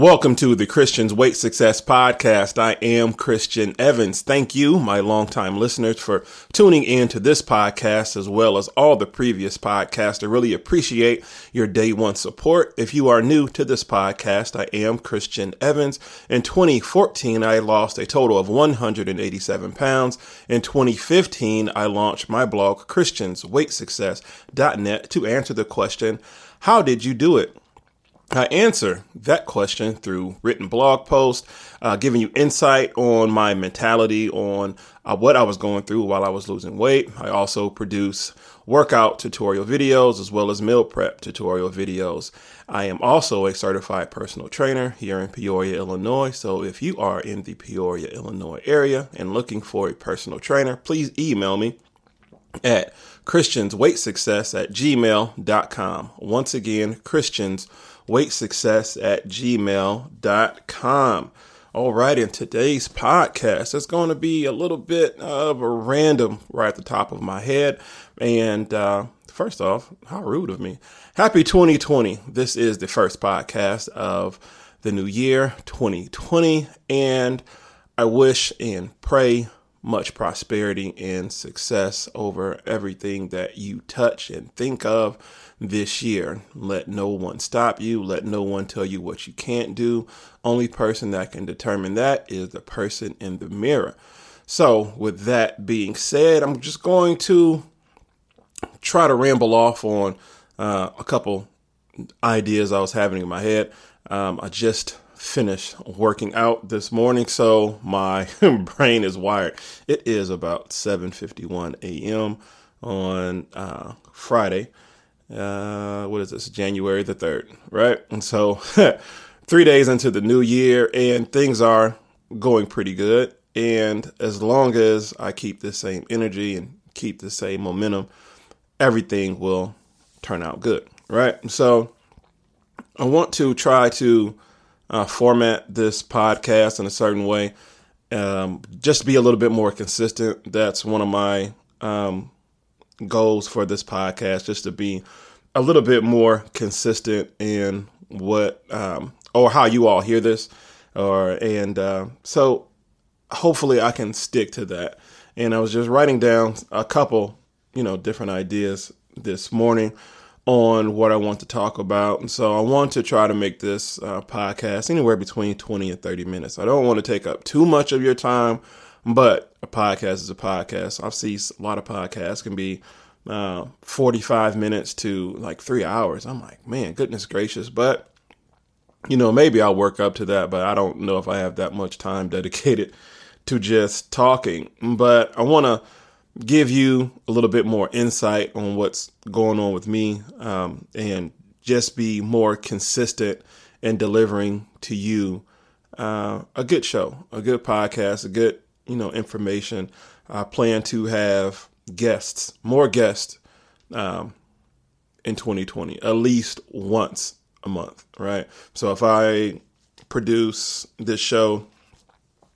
Welcome to the Christian's Weight Success Podcast. I am Christian Evans. Thank you, my longtime listeners, for tuning in to this podcast as well as all the previous podcasts. I really appreciate your day one support. If you are new to this podcast, I am Christian Evans. In 2014, I lost a total of 187 pounds. In 2015, I launched my blog, ChristiansWeightSuccess.net, to answer the question, How did you do it? I answer that question through written blog posts, uh, giving you insight on my mentality, on uh, what I was going through while I was losing weight. I also produce workout tutorial videos as well as meal prep tutorial videos. I am also a certified personal trainer here in Peoria, Illinois. So if you are in the Peoria, Illinois area and looking for a personal trainer, please email me at christiansweightsuccess at gmail.com. Once again, Christians weight success at gmail.com. All right, in today's podcast, it's going to be a little bit of a random right at the top of my head. And uh, first off, how rude of me. Happy 2020. This is the first podcast of the new year, 2020. And I wish and pray much prosperity and success over everything that you touch and think of this year. Let no one stop you. Let no one tell you what you can't do. Only person that can determine that is the person in the mirror. So, with that being said, I'm just going to try to ramble off on uh, a couple ideas I was having in my head. Um, I just finished working out this morning, so my brain is wired. It is about 7:51 a.m. on uh, Friday uh, what is this, January the 3rd, right? And so three days into the new year, and things are going pretty good. And as long as I keep the same energy and keep the same momentum, everything will turn out good, right? So I want to try to uh, format this podcast in a certain way, um, just be a little bit more consistent. That's one of my um, goals for this podcast just to be a little bit more consistent in what um, or how you all hear this or and uh, so hopefully I can stick to that. And I was just writing down a couple, you know, different ideas this morning on what I want to talk about. And so I want to try to make this uh, podcast anywhere between 20 and 30 minutes. I don't want to take up too much of your time, but a podcast is a podcast. I've seen a lot of podcasts can be uh, 45 minutes to like three hours. I'm like, man, goodness gracious. But, you know, maybe I'll work up to that, but I don't know if I have that much time dedicated to just talking. But I want to give you a little bit more insight on what's going on with me um, and just be more consistent in delivering to you uh, a good show, a good podcast, a good, you know, information. I plan to have guests, more guests um, in 2020, at least once a month, right? So if I produce this show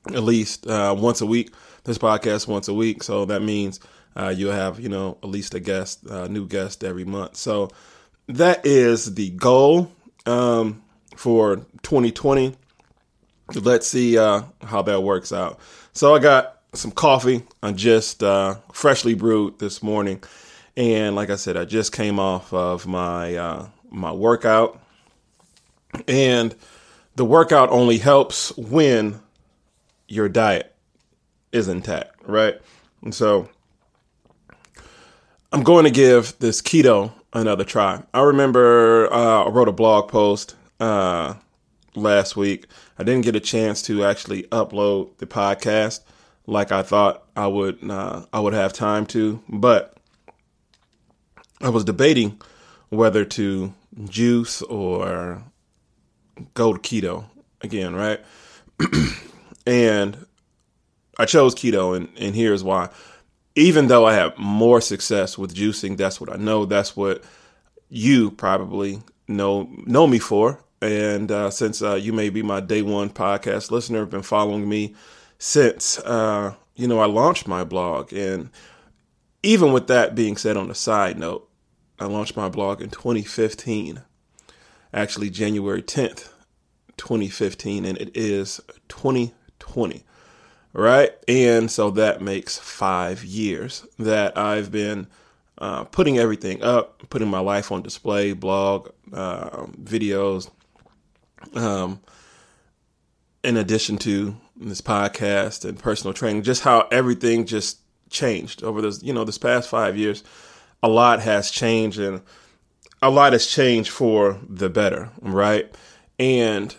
at least uh, once a week, this podcast once a week, so that means uh, you'll have, you know, at least a guest, uh, new guest every month. So that is the goal um, for 2020. Let's see uh, how that works out. So I got some coffee. I just uh, freshly brewed this morning, and like I said, I just came off of my uh, my workout, and the workout only helps when your diet is intact, right? And so I'm going to give this keto another try. I remember uh, I wrote a blog post uh, last week. I didn't get a chance to actually upload the podcast like I thought I would uh, I would have time to, but I was debating whether to juice or go to keto again, right? and I chose keto, and, and here's why. Even though I have more success with juicing, that's what I know. That's what you probably know know me for. And uh, since uh, you may be my day one podcast listener, have been following me since uh, you know I launched my blog, and even with that being said, on a side note, I launched my blog in 2015, actually January 10th, 2015 and it is 2020 right? And so that makes five years that I've been uh, putting everything up, putting my life on display, blog, uh, videos, um, in addition to this podcast and personal training, just how everything just changed over this, you know, this past five years. A lot has changed and a lot has changed for the better, right? And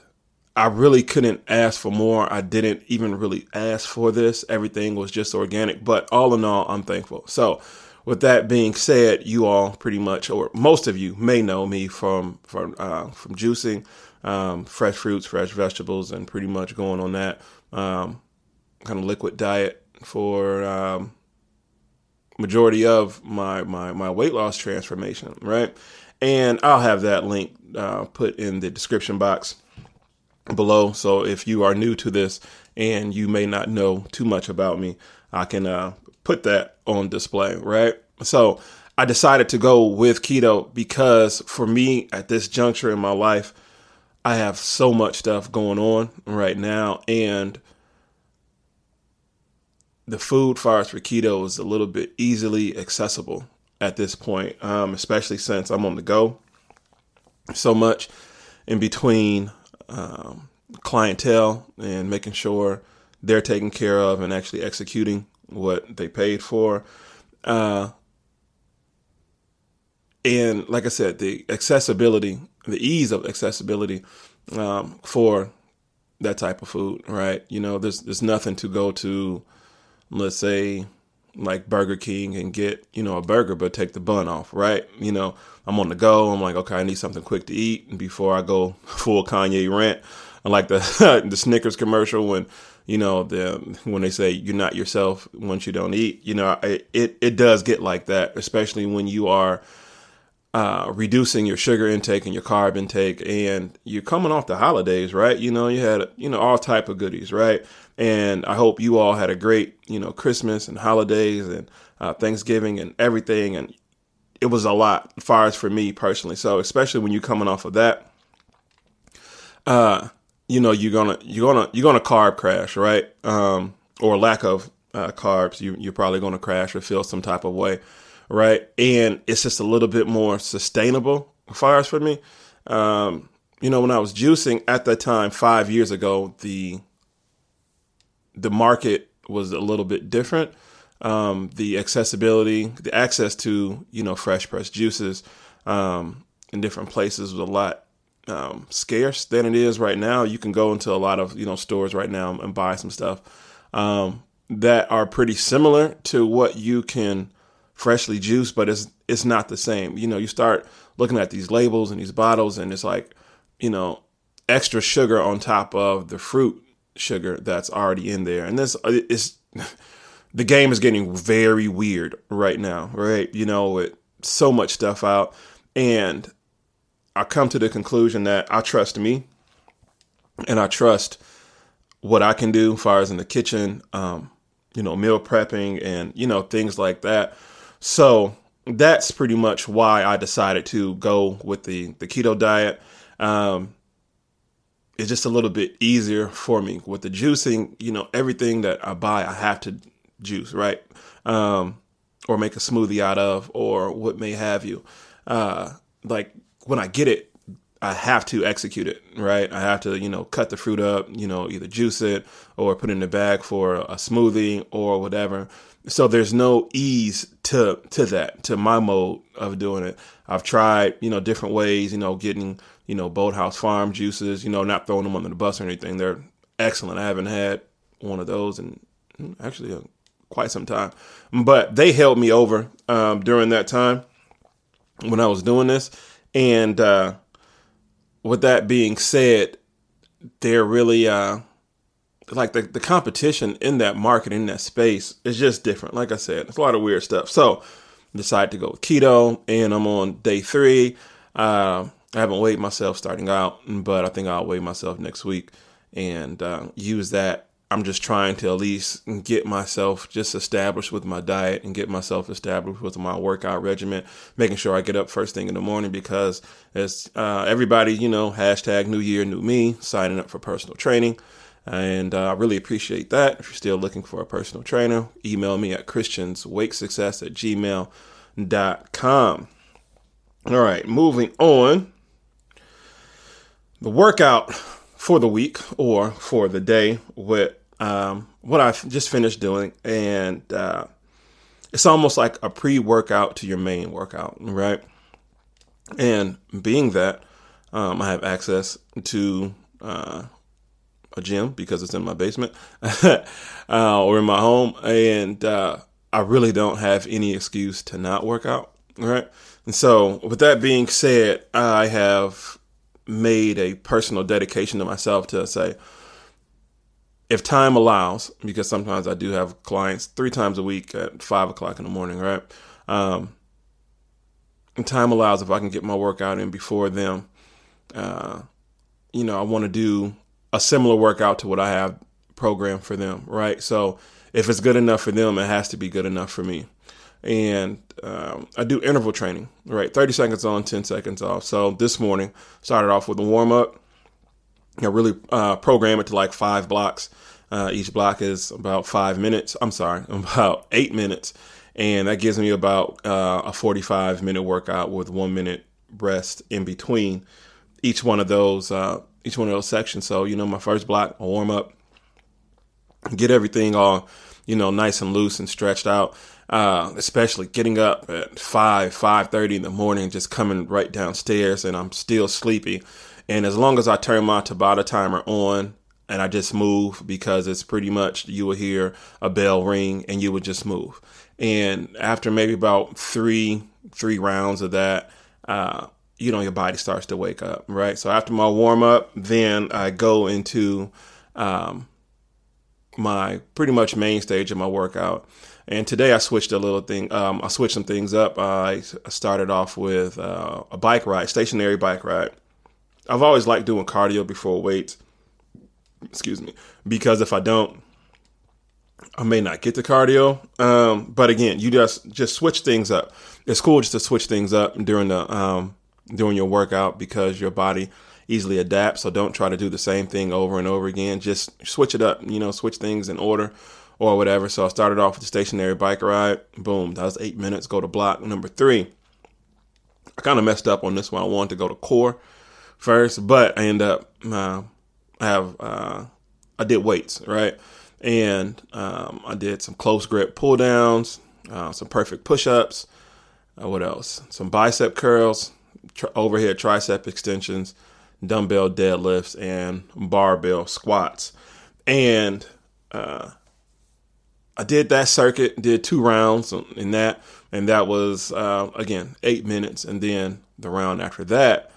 I really couldn't ask for more. I didn't even really ask for this. Everything was just organic. But all in all, I'm thankful. So, with that being said, you all pretty much, or most of you, may know me from from uh, from juicing, um, fresh fruits, fresh vegetables, and pretty much going on that um, kind of liquid diet for um, majority of my my my weight loss transformation, right? And I'll have that link uh, put in the description box below. So if you are new to this and you may not know too much about me, I can uh, put that on display, right? So I decided to go with keto because for me at this juncture in my life, I have so much stuff going on right now and the food fires for keto is a little bit easily accessible at this point, um, especially since I'm on the go so much in between um, clientele and making sure they're taken care of and actually executing what they paid for. Uh, and like I said, the accessibility, the ease of accessibility um, for that type of food, right? You know, there's there's nothing to go to, let's say, like Burger King and get you know a burger, but take the bun off, right? You know, I'm on the go. I'm like, okay, I need something quick to eat And before I go full Kanye rant. I like the the Snickers commercial when you know the when they say you're not yourself once you don't eat. You know, it it, it does get like that, especially when you are. Uh, reducing your sugar intake and your carb intake and you're coming off the holidays right you know you had you know all type of goodies right and i hope you all had a great you know christmas and holidays and uh, thanksgiving and everything and it was a lot as far as for me personally. So especially when you're coming off of that, uh, you know, you're gonna you're gonna you're gonna carb crash, right? Um, or lack of uh, carbs, you you're probably gonna crash or feel some type of way, right? And it's just a little bit more sustainable far for me. Um, you know, when I was juicing at that time, five years ago, the the market was a little bit different um, the accessibility, the access to you know fresh pressed juices um, in different places was a lot um, scarce than it is right now. You can go into a lot of you know stores right now and buy some stuff um, that are pretty similar to what you can freshly juiced, but it's it's not the same. You know, you start looking at these labels and these bottles, and it's like you know extra sugar on top of the fruit sugar that's already in there, and this is the game is getting very weird right now, right? You know, with so much stuff out. And I come to the conclusion that I trust me and I trust what I can do as far as in the kitchen, um, you know, meal prepping and, you know, things like that. So that's pretty much why I decided to go with the, the keto diet. Um, it's just a little bit easier for me with the juicing, you know, everything that I buy, I have to juice, right? Um, or make a smoothie out of, or what may have you. Uh, like when I get it, I have to execute it, right? I have to, you know, cut the fruit up, you know, either juice it or put it in the bag for a smoothie or whatever. So there's no ease to to that, to my mode of doing it. I've tried, you know, different ways, you know, getting, you know, Bolthouse Farm juices, you know, not throwing them under the bus or anything. They're excellent. I haven't had one of those in actually quite some time. But they held me over um, during that time when I was doing this. And uh, with that being said, they're really uh, like the, the competition in that market, in that space, is just different. Like I said, it's a lot of weird stuff. So decided to go with keto, and I'm on day three. Uh, I haven't weighed myself starting out, but I think I'll weigh myself next week and uh, use that I'm just trying to at least get myself just established with my diet and get myself established with my workout regimen, making sure I get up first thing in the morning because as uh, everybody, you know, hashtag new year, new me, signing up for personal training. And uh, I really appreciate that. If you're still looking for a personal trainer, email me at christiansweightsuccess at gmail.com. All right, moving on. The workout for the week or for the day with um, what I just finished doing. And uh, it's almost like a pre workout to your main workout, right? And being that, um, I have access to uh, a gym because it's in my basement uh, or in my home. And uh, I really don't have any excuse to not work out, right? And so, with that being said, I have made a personal dedication to myself to say, if time allows, because sometimes I do have clients three times a week at five o'clock in the morning, right? Um, and time allows, if I can get my workout in before them, uh, you know, I want to do a similar workout to what I have programmed for them, right? So if it's good enough for them, it has to be good enough for me. And um, I do interval training, right? 30 seconds on, 10 seconds off. So this morning, started off with a warm up. I really uh, program it to like five blocks. Uh, each block is about five minutes. I'm sorry, about eight minutes. And that gives me about uh, a 45 minute workout with one minute rest in between each one of those uh, each one of those sections. So, you know, my first block, a warm up, get everything all, you know, nice and loose and stretched out. Uh, especially getting up at five, five thirty in the morning, just coming right downstairs, and I'm still sleepy. And as long as I turn my Tabata timer on and I just move, because it's pretty much you will hear a bell ring and you would just move. And after maybe about three three rounds of that, uh, you know, your body starts to wake up, right? So after my warm up, then I go into um, my pretty much main stage of my workout. And today I switched a little thing. Um, I switched some things up. I started off with uh, a bike ride, stationary bike ride. I've always liked doing cardio before weights. Excuse me, because if I don't, I may not get the cardio. Um, but again, you just just switch things up. It's cool just to switch things up during the um, during your workout because your body easily adapts. So don't try to do the same thing over and over again. Just switch it up, you know, switch things in order or whatever. So I started off with the stationary bike ride. Boom, that was eight minutes. Go to block number three. I kind of messed up on this one. I wanted to go to core first, but I end up uh, I have uh, I did weights right, and um, I did some close grip pull downs, uh, some perfect push ups. Uh, what else? Some bicep curls, tri- overhead tricep extensions, dumbbell deadlifts, and barbell squats. And uh, I did that circuit, did two rounds in that, and that was uh, again eight minutes. And then the round after that,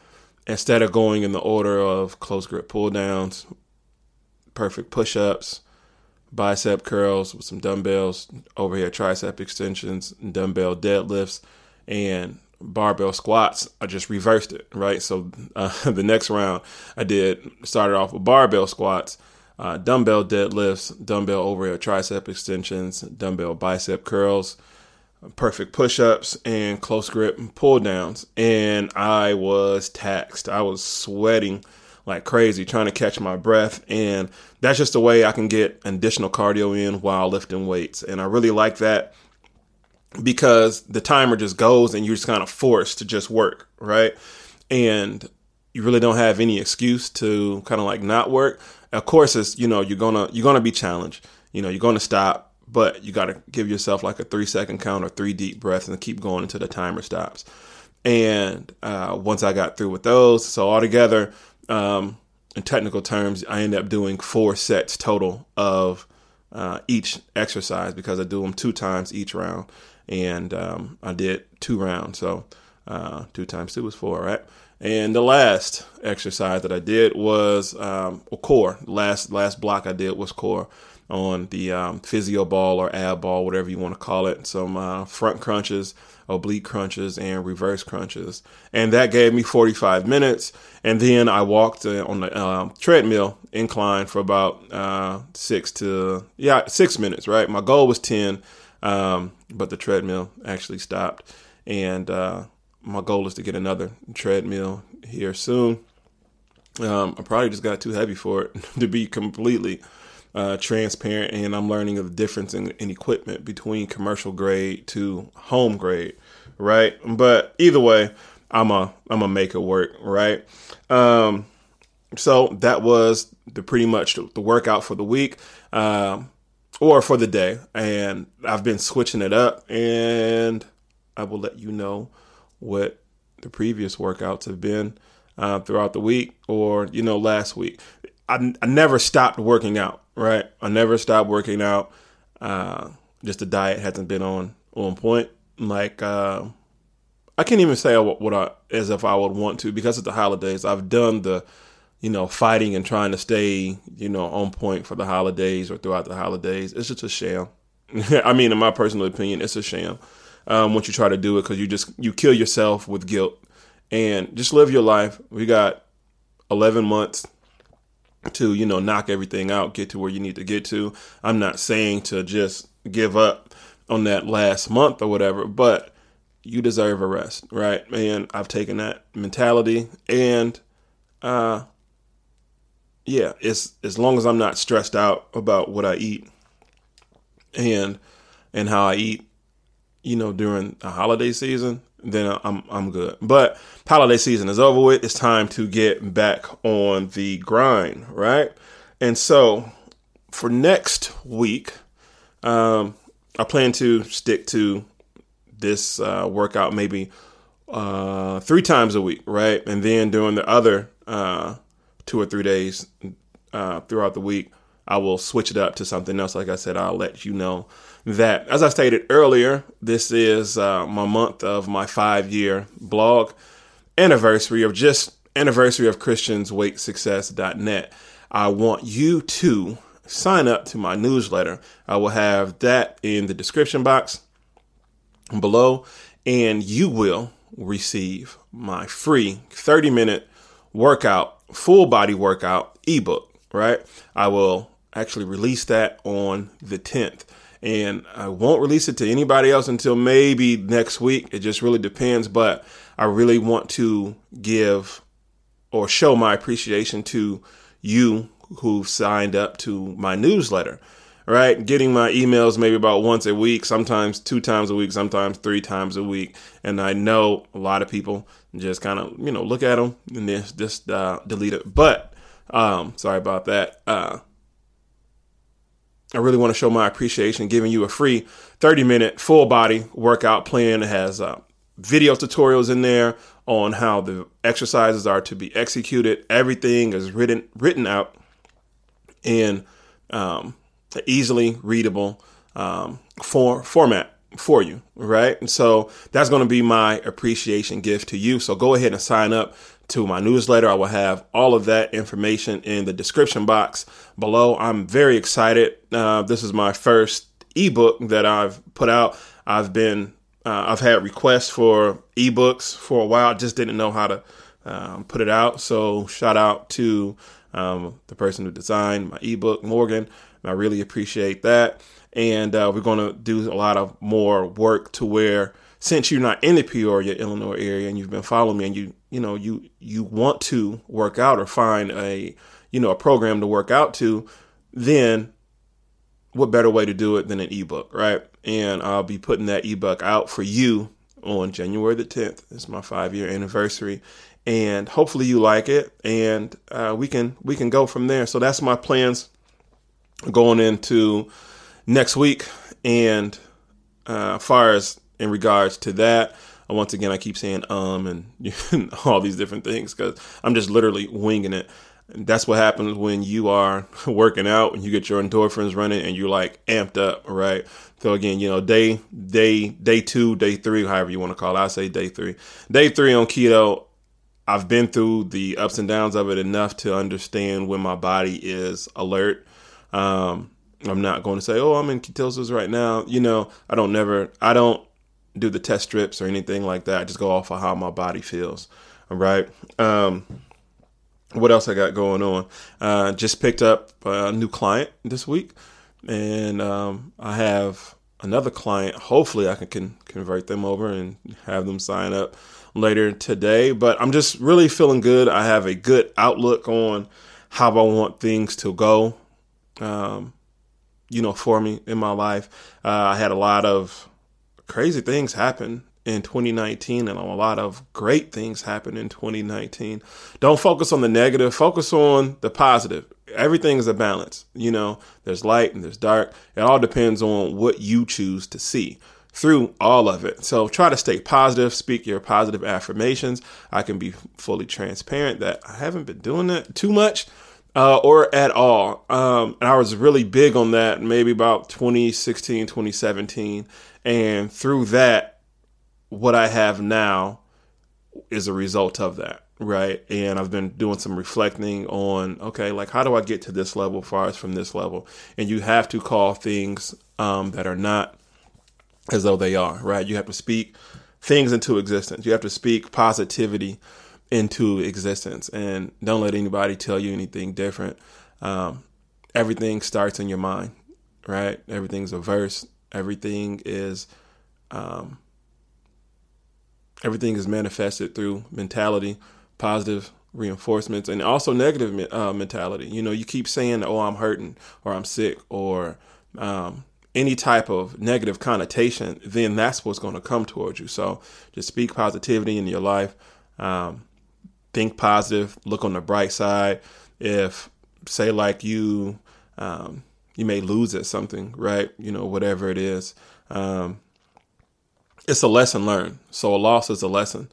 instead of going in the order of close grip pull downs, perfect push ups, bicep curls with some dumbbells, overhead tricep extensions, dumbbell deadlifts, and barbell squats, I just reversed it, right? So uh, the next round I did started off with barbell squats, uh, dumbbell deadlifts, dumbbell overhead tricep extensions, dumbbell bicep curls, perfect push-ups, and close grip pull downs. And I was taxed. I was sweating like crazy, trying to catch my breath. And that's just a way I can get additional cardio in while lifting weights. And I really like that because the timer just goes and you're just kind of forced to just work, right? And you really don't have any excuse to kind of like not work. Of course, it's you know you're gonna you're gonna be challenged. You know you're gonna stop, but you got to give yourself like a three second count or three deep breaths and keep going until the timer stops. And uh, once I got through with those, so altogether, um, in technical terms, I end up doing four sets total of uh, each exercise because I do them two times each round and um, I did two rounds. So uh, two times two was four, right? And the last exercise that I did was um, core. Last last block I did was core, on the um, physio ball or ab ball, whatever you want to call it. Some uh, front crunches, oblique crunches, and reverse crunches. And that gave me 45 minutes. And then I walked uh, on the uh, treadmill incline for about uh, six to, yeah, six minutes, right? My goal was 10, um, but the treadmill actually stopped. And uh, my goal is to get another treadmill here soon. Um, I probably just got too heavy for it to be completely uh, transparent, and I'm learning the difference in, in equipment between commercial grade to home grade, right? But either way, I'm a I'm a make it work, right? Um, so that was the pretty much the workout for the week, um, or for the day, and I've been switching it up, and I will let you know what the previous workouts have been uh, throughout the week, or you know last week. I, I never stopped working out, right? I never stopped working out. Uh, just the diet hasn't been on on point. Like uh, I can't even say what I as if I would want to because of the holidays. I've done the you know fighting and trying to stay you know on point for the holidays or throughout the holidays. It's just a sham. I mean, in my personal opinion, it's a sham. Um, once you try to do it, because you just you kill yourself with guilt. And just live your life. We got 11 months to you know knock everything out get to where you need to get to. I'm not saying to just give up on that last month or whatever but you deserve a rest right? And i've taken that mentality. And uh yeah it's as long as i'm not stressed out about what i eat and and how i eat you know during a holiday season then I'm I'm good. But holiday season is over with. It's time to get back on the grind, right? And so for next week, um, I plan to stick to this uh, workout maybe uh, three times a week, right? And then during the other uh, two or three days uh, throughout the week, I will switch it up to something else. Like I said, I'll let you know that, as I stated earlier, this is uh, my month of my five year blog anniversary of just anniversary of ChristiansWeightSuccess.net. I want you to sign up to my newsletter. I will have that in the description box below, and you will receive my free 30 minute workout, full body workout ebook, right? I will actually release that on the 10th and I won't release it to anybody else until maybe next week. It just really depends, but I really want to give or show my appreciation to you who signed up to my newsletter. Right, getting my emails maybe about once a week, sometimes two times a week, sometimes three times a week, and I know a lot of people just kind of you know look at them and then just uh, delete it. But um, sorry about that. Uh, I really want to show my appreciation giving you a free 30 minute full body workout plan. It has uh, video tutorials in there on how the exercises are to be executed. Everything is written written out in um, easily readable um, for, format for you, right? And so that's going to be my appreciation gift to you. So go ahead and sign up to my newsletter. I will have all of that information in the description box below. I'm very excited. Uh, this is my first ebook that I've put out. I've been uh, I've had requests for ebooks for a while. Just didn't know how to um, put it out. So shout out to um, the person who designed my ebook, Morgan. I really appreciate that. And uh, we're going to do a lot of more work to where since you're not in the Peoria, Illinois area, and you've been following me, and you you know you you want to work out or find a you know a program to work out to, then what better way to do it than an ebook, right? And I'll be putting that ebook out for you on January the 10th. It's my five year anniversary, and hopefully you like it, and uh, we can we can go from there. So that's my plans going into next week, and uh, far as in regards to that. Once again, I keep saying um and all these different things because I'm just literally winging it. And that's what happens when you are working out and you get your endorphins running and you're like amped up, right? So again, you know, day day day two, day three, however you want to call it. I say day three. Day three on keto. I've been through the ups and downs of it enough to understand when my body is alert. Um, I'm not going to say, oh, I'm in ketosis right now. You know, I don't never, I don't do the test strips or anything like that. I just go off of how my body feels. All right. Um, what else I got going on? Uh, just picked up a new client this week, and um, I have another client. Hopefully, I can, can convert them over and have them sign up later today. But I'm just really feeling good. I have a good outlook on how I want things to go. Um, you know, for me in my life, uh, I had a lot of crazy things happen in 2019 and a lot of great things happen in 2019. Don't focus on the negative, focus on the positive. Everything is a balance. You know, there's light and there's dark. It all depends on what you choose to see through all of it. So try to stay positive, speak your positive affirmations. I can be fully transparent that I haven't been doing that too much. Uh, or at all. Um, and I was really big on that maybe about 2016, 2017. And through that, what I have now is a result of that, right? And I've been doing some reflecting on, okay, like how do I get to this level far as from this level? And you have to call things um, that are not as though they are, right? You have to speak things into existence. You have to speak positivity into existence and don't let anybody tell you anything different. Um, everything starts in your mind, right? Everything's a verse. Everything is, um, everything is manifested through mentality, positive reinforcements, and also negative uh, mentality. You know, you keep saying, "Oh, I'm hurting," or "I'm sick," or um, any type of negative connotation, then that's what's going to come towards you. So just speak positivity in your life. Um, think positive, look on the bright side. If say like you um, you may lose at something, right? You know, whatever it is. Um, it's a lesson learned. So a loss is a lesson,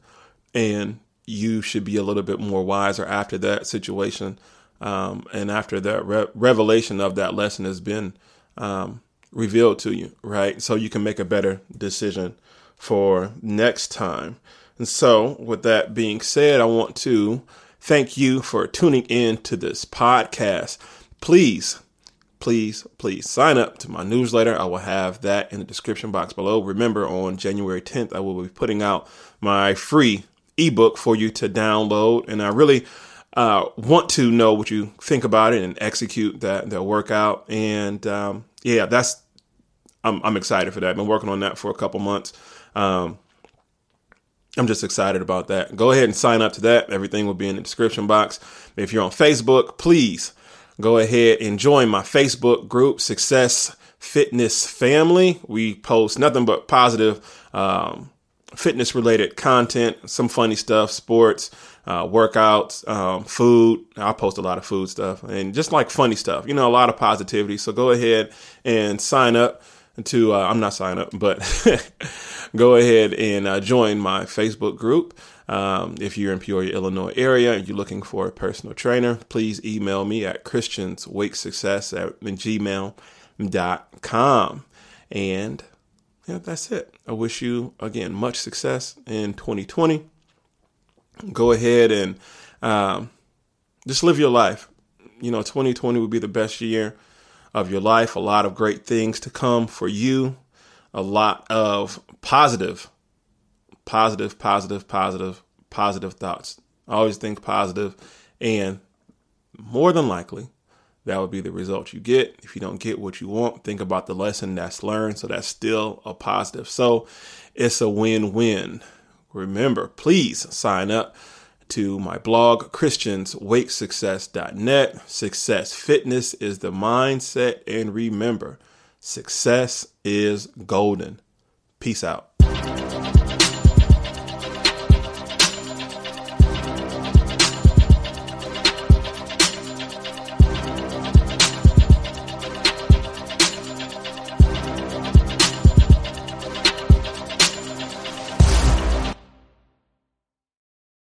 and you should be a little bit more wiser after that situation, um, and after that re- revelation of that lesson has been um, revealed to you, right? So you can make a better decision for next time. And so, with that being said, I want to thank you for tuning in to this podcast. Please, please, please sign up to my newsletter. I will have that in the description box below. Remember, on January 10th, I will be putting out my free ebook for you to download. And I really uh, want to know what you think about it and execute that, that workout. And um, yeah, that's I'm, I'm excited for that. I've been working on that for a couple months. Um, I'm just excited about that. Go ahead and sign up to that. Everything will be in the description box. If you're on Facebook, please go ahead and join my Facebook group, Success Fitness Family. We post nothing but positive um, fitness related content, some funny stuff, sports, uh, workouts, um, food. I post a lot of food stuff and just like funny stuff, you know, a lot of positivity. So go ahead and sign up to uh, I'm not signing up, but go ahead and uh, join my Facebook group. Um, if you're in Peoria, Illinois area and you're looking for a personal trainer, please email me at christiansweightsuccess at gmail.com. And yeah, that's it. I wish you again much success in 2020. Go ahead and um, just live your life. You know, 2020 will be the best year of your life, a lot of great things to come for you, a lot of positive, positive, positive, positive, positive thoughts. Always think positive, and more than likely, that would be the result you get. If you don't get what you want, think about the lesson that's learned. So that's still a positive. So it's a win win. Remember, please sign up to my blog, ChristiansWeightSuccess.net. Success fitness is the mindset. And remember, success is golden. Peace out.